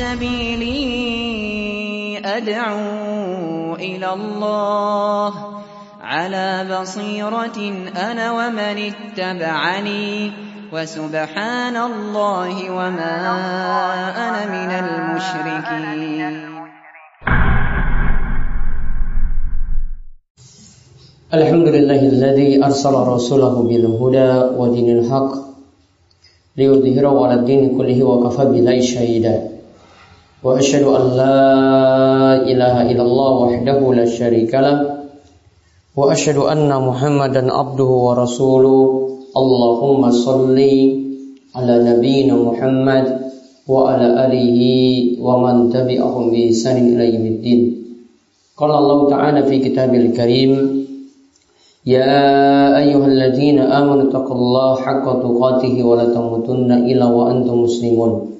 سبيلي أدعو إلى الله. على بصيرة أنا ومن اتبعني وسبحان الله وما أنا من المشركين. الحمد لله الذي أرسل رسوله بالهدى ودين الحق ليظهره على الدين كله وكفى بالله شهيدا. وأشهد أن لا إله إلا الله وحده لا شريك له وأشهد أن محمدا عبده ورسوله. اللهم صل على نبينا محمد وعلى آله ومن تبعهم بإحسان إلى يوم الدين. قال الله تعالى في كتابه الكريم يا أيها الذين آمنوا اتقوا الله حق تقاته ولا تموتن إلا وأنتم مسلمون.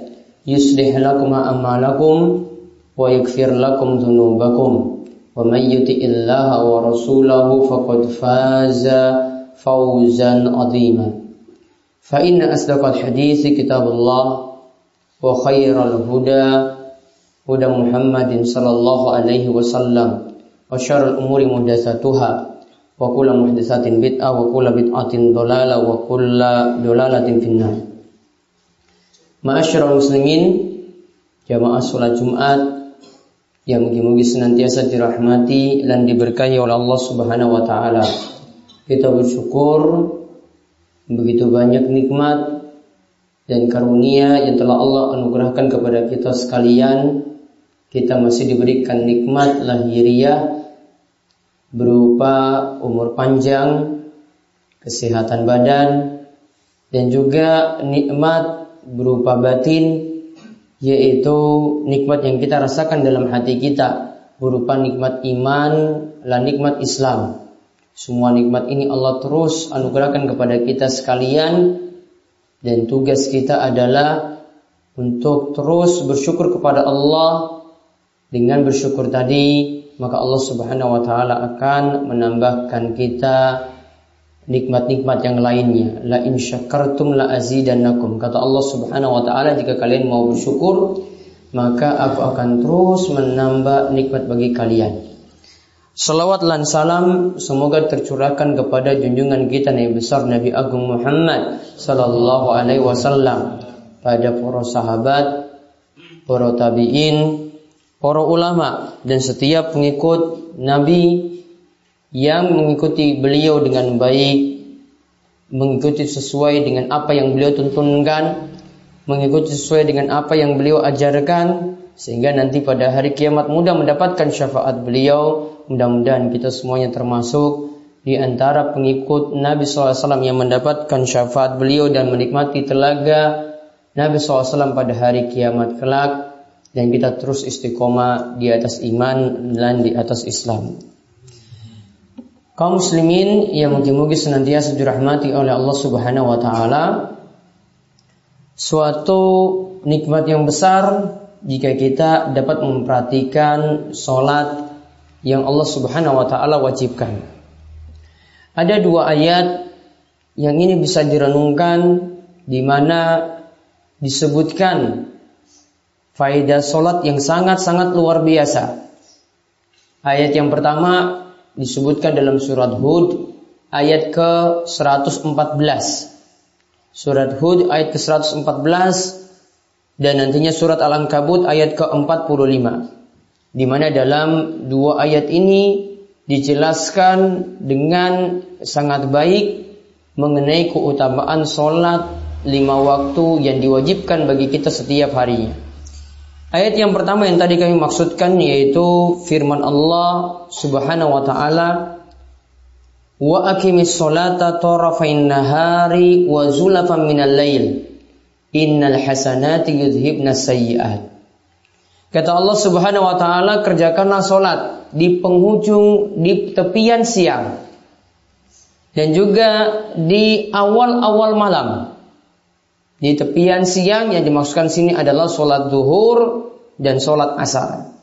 يصلح لكم أعمالكم ويغفر لكم ذنوبكم. ومن يطع الله ورسوله فقد فاز فوزا عظيما. فإن أصدق الحديث كتاب الله وخير الهدى هدى محمد صلى الله عليه وسلم. وشر الأمور محدثاتها. وكل محدثات بدعة وكل بدعة ضلالة وكل ضلالة في النار. Ma'asyiral muslimin Jamaah sholat Jumat Yang mungkin-mungkin senantiasa dirahmati Dan diberkahi oleh Allah subhanahu wa ta'ala. Kita bersyukur Begitu banyak nikmat Dan karunia yang telah Allah anugerahkan kepada kita sekalian. Kita masih diberikan nikmat lahiriah berupa umur panjang, kesehatan badan, dan juga nikmat berupa batin, yaitu nikmat yang kita rasakan dalam hati kita, berupa nikmat iman dan nikmat Islam. Semua nikmat ini Allah terus anugerahkan kepada kita sekalian, dan tugas kita adalah untuk terus bersyukur kepada Allah dengan bersyukur tadi maka Allah Subhanahu wa taala akan menambahkan kita nikmat-nikmat yang lainnya. La in syakartum la azidannakum. Kata Allah Subhanahu wa taala jika kalian mau bersyukur, maka aku akan terus menambah nikmat bagi kalian. Salawat dan salam semoga tercurahkan kepada junjungan kita Nabi besar Nabi Agung Muhammad sallallahu alaihi wasallam pada para sahabat, para tabi'in, para ulama dan setiap pengikut Nabi yang mengikuti beliau dengan baik, mengikuti sesuai dengan apa yang beliau tuntunkan, mengikuti sesuai dengan apa yang beliau ajarkan, sehingga nanti pada hari kiamat mudah mendapatkan syafaat beliau. Mudah-mudahan kita semuanya termasuk di antara pengikut Nabi SAW yang mendapatkan syafaat beliau dan menikmati telaga Nabi SAW pada hari kiamat kelak dan kita terus istiqomah di atas iman dan di atas Islam. Kaum muslimin yang mungkin-mungkin senantiasa dirahmati oleh Allah Subhanahu wa taala suatu nikmat yang besar jika kita dapat memperhatikan solat yang Allah Subhanahu wa taala wajibkan. Ada dua ayat yang ini bisa direnungkan di mana disebutkan Faidah solat yang sangat-sangat luar biasa. Ayat yang pertama disebutkan dalam surat Hud ayat ke-114. Surat Hud ayat ke-114 dan nantinya surat Al-Ankabut ayat ke-45. Di mana dalam dua ayat ini dijelaskan dengan sangat baik mengenai keutamaan solat lima waktu yang diwajibkan bagi kita setiap harinya. Ayat yang pertama yang tadi kami maksudkan yaitu firman Allah Subhanahu wa taala wa aqimis salata tarafain nahari wa zulafan minal lail innal hasanati yudhibna sayyi'at Kata Allah Subhanahu wa taala, kerjakanlah solat di penghujung di tepian siang dan juga di awal-awal malam. Di tepian siang yang dimaksudkan sini adalah solat zuhur dan solat asar.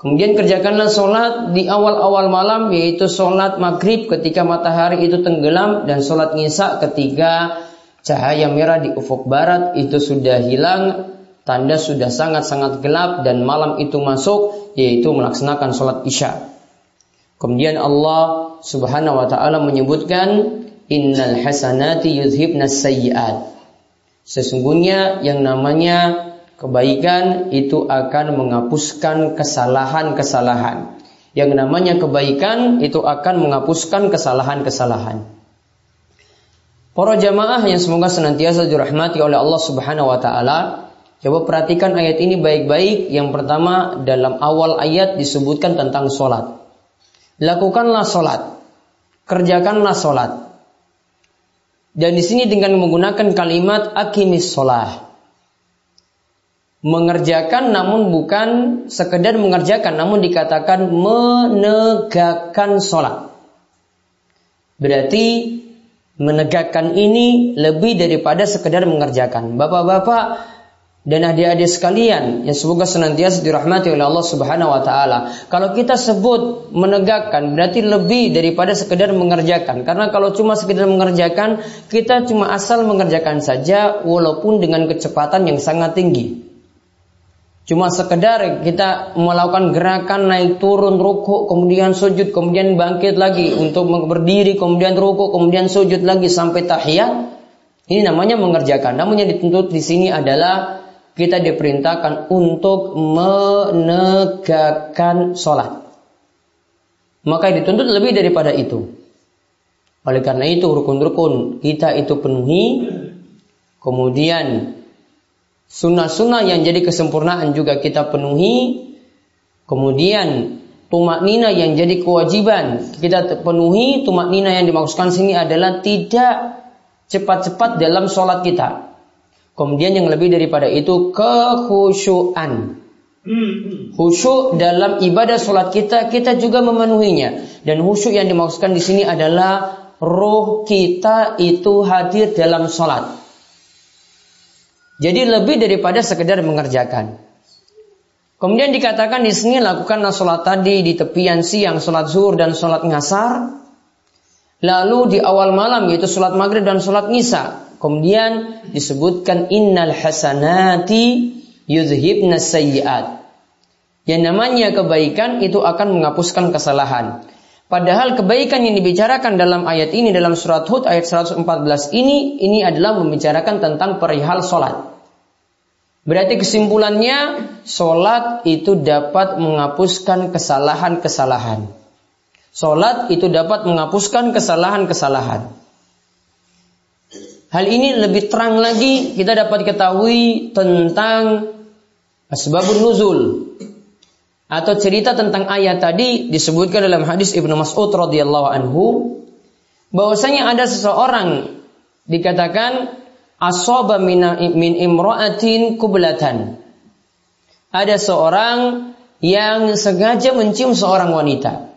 Kemudian kerjakanlah solat di awal-awal malam yaitu solat maghrib ketika matahari itu tenggelam dan solat ngisa ketika cahaya merah di ufuk barat itu sudah hilang tanda sudah sangat-sangat gelap dan malam itu masuk yaitu melaksanakan solat isya. Kemudian Allah subhanahu wa ta'ala menyebutkan innal hasanati yudhibnas sayyiat. Sesungguhnya yang namanya Kebaikan itu akan menghapuskan kesalahan-kesalahan. Yang namanya kebaikan itu akan menghapuskan kesalahan-kesalahan. Para jamaah yang semoga senantiasa dirahmati oleh Allah Subhanahu wa taala, coba perhatikan ayat ini baik-baik. Yang pertama, dalam awal ayat disebutkan tentang solat. Lakukanlah solat, kerjakanlah solat. Dan di sini dengan menggunakan kalimat akimis solah mengerjakan namun bukan sekedar mengerjakan namun dikatakan menegakkan sholat. Berarti menegakkan ini lebih daripada sekedar mengerjakan. Bapak-bapak dan adik-adik sekalian yang semoga senantiasa dirahmati oleh Allah Subhanahu wa taala. Kalau kita sebut menegakkan berarti lebih daripada sekedar mengerjakan. Karena kalau cuma sekedar mengerjakan, kita cuma asal mengerjakan saja walaupun dengan kecepatan yang sangat tinggi. Cuma sekedar kita melakukan gerakan naik turun rukuk, kemudian sujud, kemudian bangkit lagi untuk berdiri, kemudian rukuk, kemudian sujud lagi sampai tahiyat. Ini namanya mengerjakan. Namun yang dituntut di sini adalah kita diperintahkan untuk menegakkan sholat. Maka dituntut lebih daripada itu. Oleh karena itu rukun-rukun kita itu penuhi. Kemudian Sunnah-sunnah yang jadi kesempurnaan juga kita penuhi. Kemudian tumak nina yang jadi kewajiban kita penuhi. Tumak nina yang dimaksudkan sini adalah tidak cepat-cepat dalam sholat kita. Kemudian yang lebih daripada itu kekhusyuan. Khusyuk dalam ibadah sholat kita kita juga memenuhinya. Dan khusyuk yang dimaksudkan di sini adalah roh kita itu hadir dalam sholat. Jadi lebih daripada sekedar mengerjakan. Kemudian dikatakan di sini lakukanlah sholat tadi di tepian siang, sholat zuhur dan sholat ngasar. Lalu di awal malam yaitu sholat maghrib dan sholat nisa. Kemudian disebutkan innal hasanati yudhibna sayyiat. Yang namanya kebaikan itu akan menghapuskan kesalahan. Padahal kebaikan yang dibicarakan dalam ayat ini dalam surat Hud ayat 114 ini ini adalah membicarakan tentang perihal sholat. Berarti kesimpulannya Sholat itu dapat menghapuskan kesalahan-kesalahan Sholat itu dapat menghapuskan kesalahan-kesalahan Hal ini lebih terang lagi kita dapat ketahui tentang Asbabun Nuzul atau cerita tentang ayat tadi disebutkan dalam hadis Ibnu Mas'ud radhiyallahu anhu bahwasanya ada seseorang dikatakan asaba min, min imra'atin kublatan. Ada seorang yang sengaja mencium seorang wanita.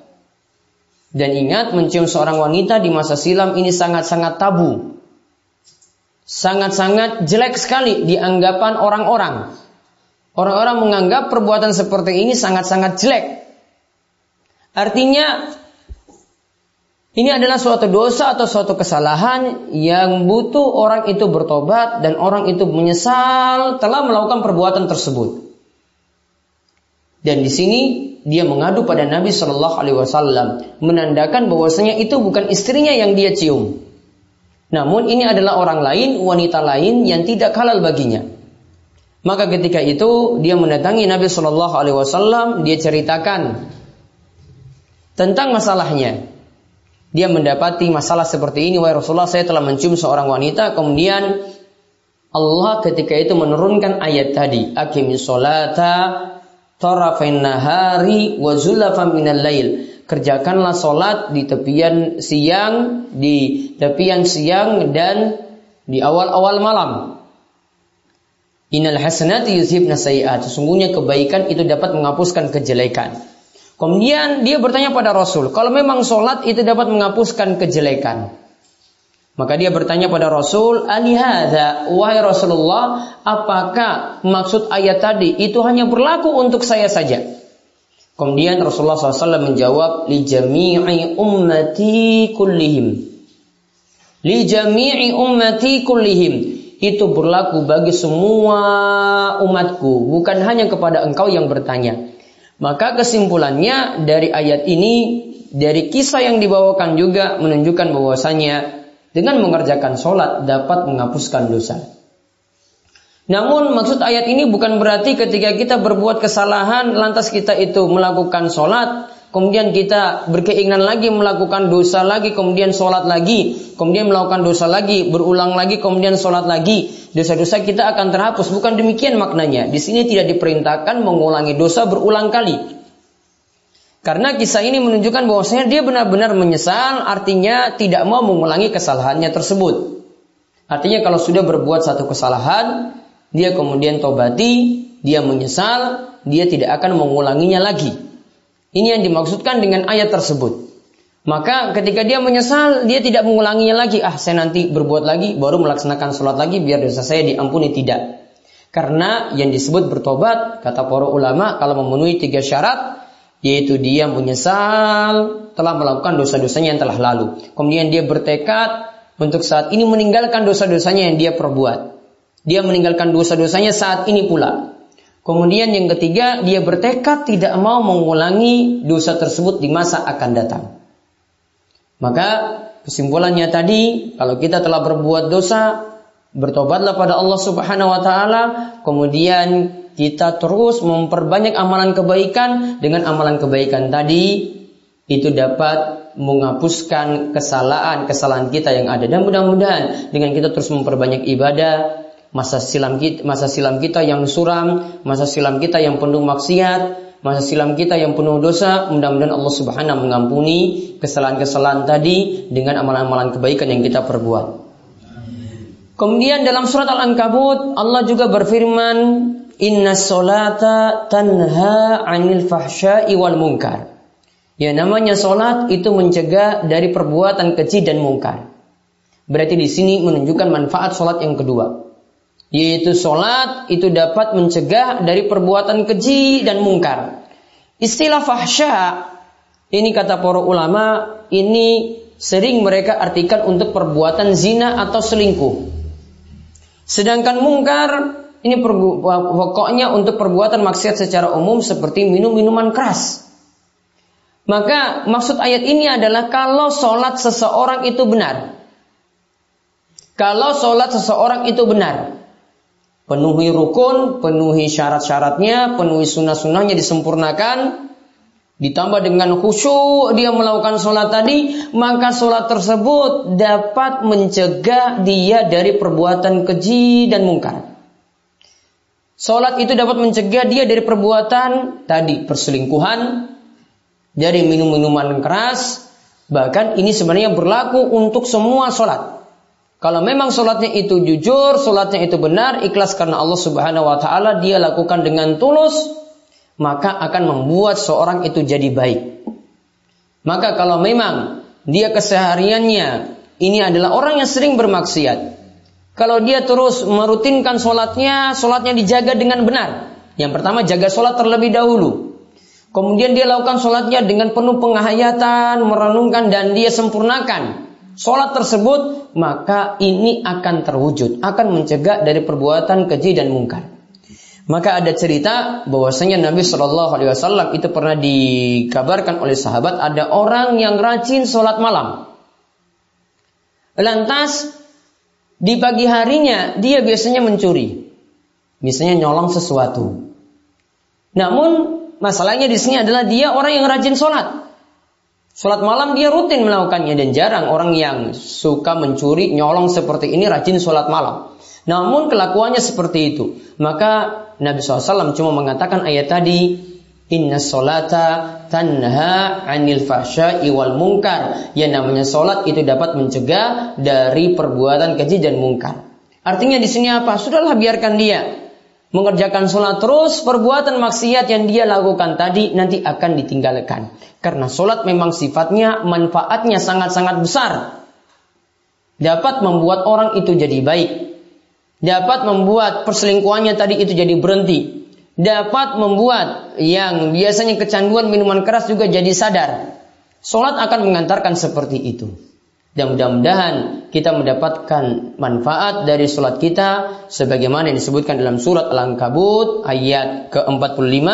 Dan ingat mencium seorang wanita di masa silam ini sangat-sangat tabu. Sangat-sangat jelek sekali di anggapan orang-orang. Orang-orang menganggap perbuatan seperti ini sangat-sangat jelek. Artinya ini adalah suatu dosa atau suatu kesalahan yang butuh orang itu bertobat dan orang itu menyesal telah melakukan perbuatan tersebut. Dan di sini dia mengadu pada Nabi Shallallahu Alaihi Wasallam menandakan bahwasanya itu bukan istrinya yang dia cium. Namun ini adalah orang lain, wanita lain yang tidak halal baginya. Maka ketika itu dia mendatangi Nabi Shallallahu Alaihi Wasallam, dia ceritakan tentang masalahnya. Dia mendapati masalah seperti ini, wahai Rasulullah, saya telah mencium seorang wanita, kemudian Allah ketika itu menurunkan ayat tadi, akimis solata tarafain nahari wa zulafan minal lail. Kerjakanlah solat di tepian siang, di tepian siang dan di awal-awal malam. Innal hasanati yuzhibna sayiat. Sesungguhnya kebaikan itu dapat menghapuskan kejelekan. Kemudian dia bertanya pada Rasul, kalau memang sholat itu dapat menghapuskan kejelekan. Maka dia bertanya pada Rasul, Alihada, wahai Rasulullah, apakah maksud ayat tadi itu hanya berlaku untuk saya saja? Kemudian Rasulullah SAW menjawab, Li jami'i ummati kullihim. Li jami'i ummati kullihim itu berlaku bagi semua umatku, bukan hanya kepada engkau yang bertanya. Maka kesimpulannya dari ayat ini, dari kisah yang dibawakan juga menunjukkan bahwasanya dengan mengerjakan sholat dapat menghapuskan dosa. Namun maksud ayat ini bukan berarti ketika kita berbuat kesalahan lantas kita itu melakukan sholat kemudian kita berkeinginan lagi melakukan dosa lagi, kemudian sholat lagi, kemudian melakukan dosa lagi, berulang lagi, kemudian sholat lagi, dosa-dosa kita akan terhapus. Bukan demikian maknanya. Di sini tidak diperintahkan mengulangi dosa berulang kali. Karena kisah ini menunjukkan bahwasanya dia benar-benar menyesal, artinya tidak mau mengulangi kesalahannya tersebut. Artinya kalau sudah berbuat satu kesalahan, dia kemudian tobati, dia menyesal, dia tidak akan mengulanginya lagi. Ini yang dimaksudkan dengan ayat tersebut. Maka ketika dia menyesal, dia tidak mengulanginya lagi. Ah, saya nanti berbuat lagi, baru melaksanakan sholat lagi, biar dosa saya diampuni. Tidak. Karena yang disebut bertobat, kata para ulama, kalau memenuhi tiga syarat, yaitu dia menyesal telah melakukan dosa-dosanya yang telah lalu. Kemudian dia bertekad untuk saat ini meninggalkan dosa-dosanya yang dia perbuat. Dia meninggalkan dosa-dosanya saat ini pula. Kemudian yang ketiga, dia bertekad tidak mau mengulangi dosa tersebut di masa akan datang. Maka kesimpulannya tadi, kalau kita telah berbuat dosa, bertobatlah pada Allah Subhanahu wa taala, kemudian kita terus memperbanyak amalan kebaikan dengan amalan kebaikan tadi itu dapat menghapuskan kesalahan-kesalahan kita yang ada dan mudah-mudahan dengan kita terus memperbanyak ibadah masa silam kita, masa silam kita yang suram, masa silam kita yang penuh maksiat, masa silam kita yang penuh dosa, mudah-mudahan Allah Subhanahu mengampuni kesalahan-kesalahan tadi dengan amalan-amalan kebaikan yang kita perbuat. Kemudian dalam surat Al-Ankabut Allah juga berfirman, "Inna solata tanha 'anil fahsya'i wal munkar." Ya namanya solat itu mencegah dari perbuatan keji dan mungkar. Berarti di sini menunjukkan manfaat solat yang kedua yaitu sholat itu dapat mencegah dari perbuatan keji dan mungkar. Istilah fahsya ini kata para ulama ini sering mereka artikan untuk perbuatan zina atau selingkuh. Sedangkan mungkar ini pokoknya untuk perbuatan maksiat secara umum seperti minum minuman keras. Maka maksud ayat ini adalah kalau sholat seseorang itu benar. Kalau sholat seseorang itu benar. Penuhi rukun, penuhi syarat-syaratnya, penuhi sunnah-sunnahnya disempurnakan. Ditambah dengan khusyuk dia melakukan sholat tadi, maka sholat tersebut dapat mencegah dia dari perbuatan keji dan mungkar. Sholat itu dapat mencegah dia dari perbuatan tadi perselingkuhan, dari minum-minuman keras, bahkan ini sebenarnya berlaku untuk semua sholat. Kalau memang sholatnya itu jujur, sholatnya itu benar, ikhlas karena Allah Subhanahu Wa Taala, dia lakukan dengan tulus, maka akan membuat seorang itu jadi baik. Maka kalau memang dia kesehariannya ini adalah orang yang sering bermaksiat, kalau dia terus merutinkan sholatnya, sholatnya dijaga dengan benar. Yang pertama jaga sholat terlebih dahulu. Kemudian dia lakukan sholatnya dengan penuh penghayatan, merenungkan dan dia sempurnakan sholat tersebut, maka ini akan terwujud, akan mencegah dari perbuatan keji dan mungkar. Maka ada cerita bahwasanya Nabi Shallallahu Alaihi Wasallam itu pernah dikabarkan oleh sahabat ada orang yang rajin sholat malam. Lantas di pagi harinya dia biasanya mencuri, misalnya nyolong sesuatu. Namun masalahnya di sini adalah dia orang yang rajin sholat. Sholat malam dia rutin melakukannya dan jarang orang yang suka mencuri, nyolong seperti ini rajin sholat malam. Namun kelakuannya seperti itu. Maka Nabi SAW cuma mengatakan ayat tadi, Inna solata tanha anil fasya iwal mungkar. Yang namanya solat itu dapat mencegah dari perbuatan keji dan mungkar. Artinya di sini apa? Sudahlah biarkan dia. Mengerjakan sholat terus, perbuatan maksiat yang dia lakukan tadi nanti akan ditinggalkan. Karena sholat memang sifatnya, manfaatnya sangat-sangat besar. Dapat membuat orang itu jadi baik. Dapat membuat perselingkuhannya tadi itu jadi berhenti. Dapat membuat yang biasanya kecanduan minuman keras juga jadi sadar. Sholat akan mengantarkan seperti itu. Dan mudah-mudahan kita mendapatkan manfaat dari sholat kita sebagaimana yang disebutkan dalam surat Al-Ankabut ayat ke-45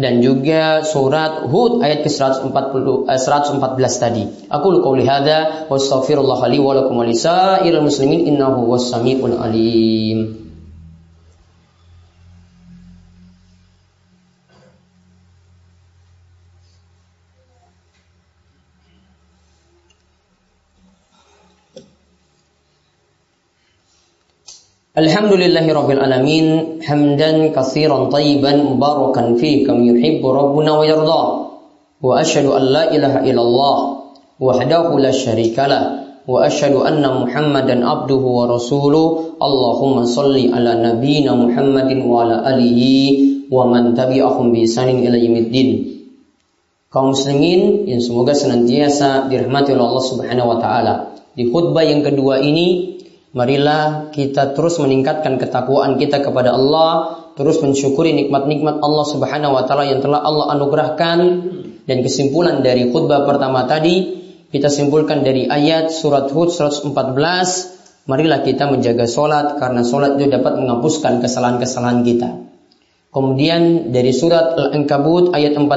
dan juga surat Hud ayat ke-114 eh, tadi. Aku qauli hadza wa astaghfirullah li wa lakum wa muslimin innahu was-sami'ul alim. Alhamdulillahi Rabbil Alamin Hamdan kathiran tayyiban mubarakan fi Kam yuhibbu Rabbuna wa yarda. Wa ashadu an la ilaha illallah Wahdahu la syarikalah Wa ashadu anna muhammadan abduhu wa rasuluh. Allahumma salli ala nabina muhammadin wa ala alihi Wa man tabi'ahum bi Kaum muslimin yang semoga senantiasa dirahmati oleh Allah subhanahu wa ta'ala. Di khutbah yang kedua ini Marilah kita terus meningkatkan ketakwaan kita kepada Allah, terus mensyukuri nikmat-nikmat Allah Subhanahu wa taala yang telah Allah anugerahkan dan kesimpulan dari khutbah pertama tadi kita simpulkan dari ayat surat Hud 114 marilah kita menjaga solat karena solat itu dapat menghapuskan kesalahan-kesalahan kita. Kemudian dari surat Al-Ankabut ayat 45,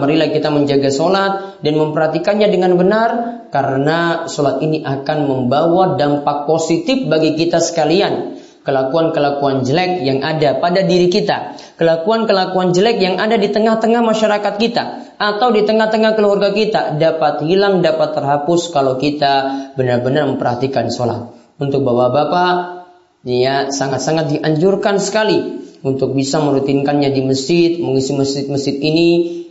marilah kita menjaga sholat dan memperhatikannya dengan benar karena sholat ini akan membawa dampak positif bagi kita sekalian. Kelakuan-kelakuan jelek yang ada pada diri kita, kelakuan-kelakuan jelek yang ada di tengah-tengah masyarakat kita atau di tengah-tengah keluarga kita dapat hilang, dapat terhapus kalau kita benar-benar memperhatikan sholat. Untuk bapak-bapak, ya sangat-sangat dianjurkan sekali untuk bisa merutinkannya di masjid, mengisi masjid-masjid ini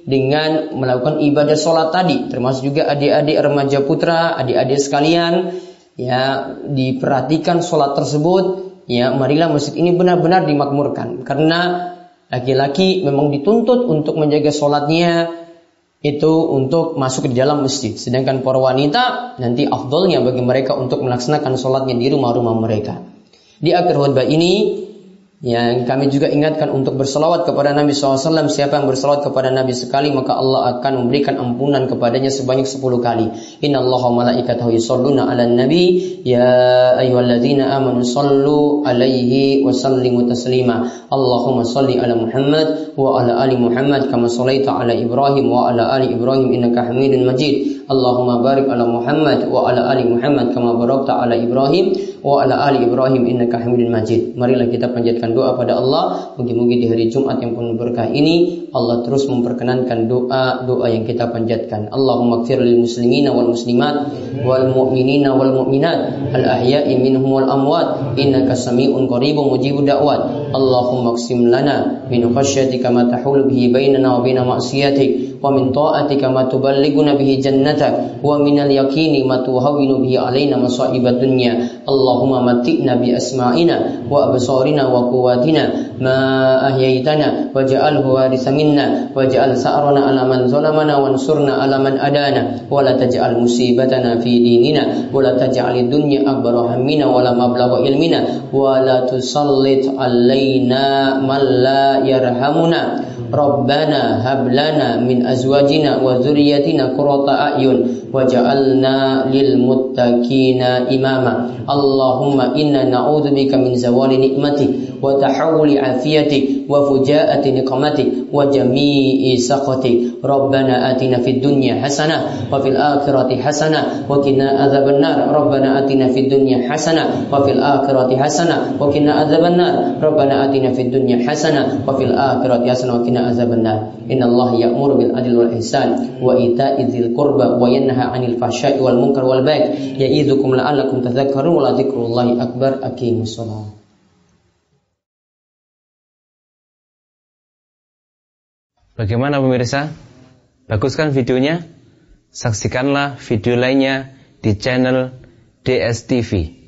dengan melakukan ibadah sholat tadi, termasuk juga adik-adik remaja putra, adik-adik sekalian, ya diperhatikan sholat tersebut, ya marilah masjid ini benar-benar dimakmurkan, karena laki-laki memang dituntut untuk menjaga sholatnya itu untuk masuk di dalam masjid. Sedangkan para wanita nanti afdolnya bagi mereka untuk melaksanakan sholatnya di rumah-rumah mereka. Di akhir khutbah ini yang kami juga ingatkan untuk berselawat kepada Nabi SAW. Siapa yang berselawat kepada Nabi sekali, maka Allah akan memberikan ampunan kepadanya sebanyak 10 kali. Inna Allah malaikatahu yusalluna ala nabi. Ya ayuhalladzina amanu sallu alaihi wa sallimu taslima. Allahumma salli ala Muhammad wa ala ali Muhammad kama sallaita ala Ibrahim wa ala ali Ibrahim innaka hamidun majid. Allahumma barik ala Muhammad wa ala ali Muhammad kama barakta ala Ibrahim wa ala ali Ibrahim innaka Hamidun Majid. Marilah kita panjatkan doa pada Allah, mungkin-mungkin di hari Jumat yang penuh berkah ini Allah terus memperkenankan doa-doa yang kita panjatkan. Allahumma gfir lil muslimina wal muslimat wal mu'minina wal mu'minat al ahya'i minhum wal amwat innaka sami'un qaribun mujibud da'wat. Allahumma qsim lana min khasyatika ma tahulu bihi bainana wa baina ma'siyatik wa min ta'atika ma tuballighuna bihi jannata wa min al-yaqini ma tuhawwinu bihi alaina masa'ibad dunya. Allahumma matina bi asma'ina wa absarina wa quwwatina ma ahyaitana waj'alhu waritha minna waj'al sa'rana ala man zalamana wansurna ala man adana wa la taj'al musibatana fi dinina wa la taj'al dunya akbar hammina wa la mablagha ilmina wa la tusallit alaina man la yarhamuna. Rabbana hablana min azwajina wa zuriyatina kurota a'yun waj'alna lil muttaqina imama. Allahumma inna na'udzubika min zawali nikmatik wa tahawuli وفجاءة نقمتك وجميع سخطك ربنا آتنا في الدنيا حسنة وفي الآخرة حسنة وقنا عذاب النار. ربنا آتنا في الدنيا حسنة وفي الآخرة حسنة وقنا عذاب النار. ربنا آتنا في الدنيا حسنة وفي الآخرة حسنة وقنا عذاب النار. إن الله يأمر بالعدل والإحسان وإيتاء ذي القربى وينهى عن الفحشاء والمنكر والبغي يعظكم لعلكم تذكرون ولذكر الله أكبر. أقيموا الصلاة. Bagaimana pemirsa? Baguskan videonya? Saksikanlah video lainnya di channel DSTV.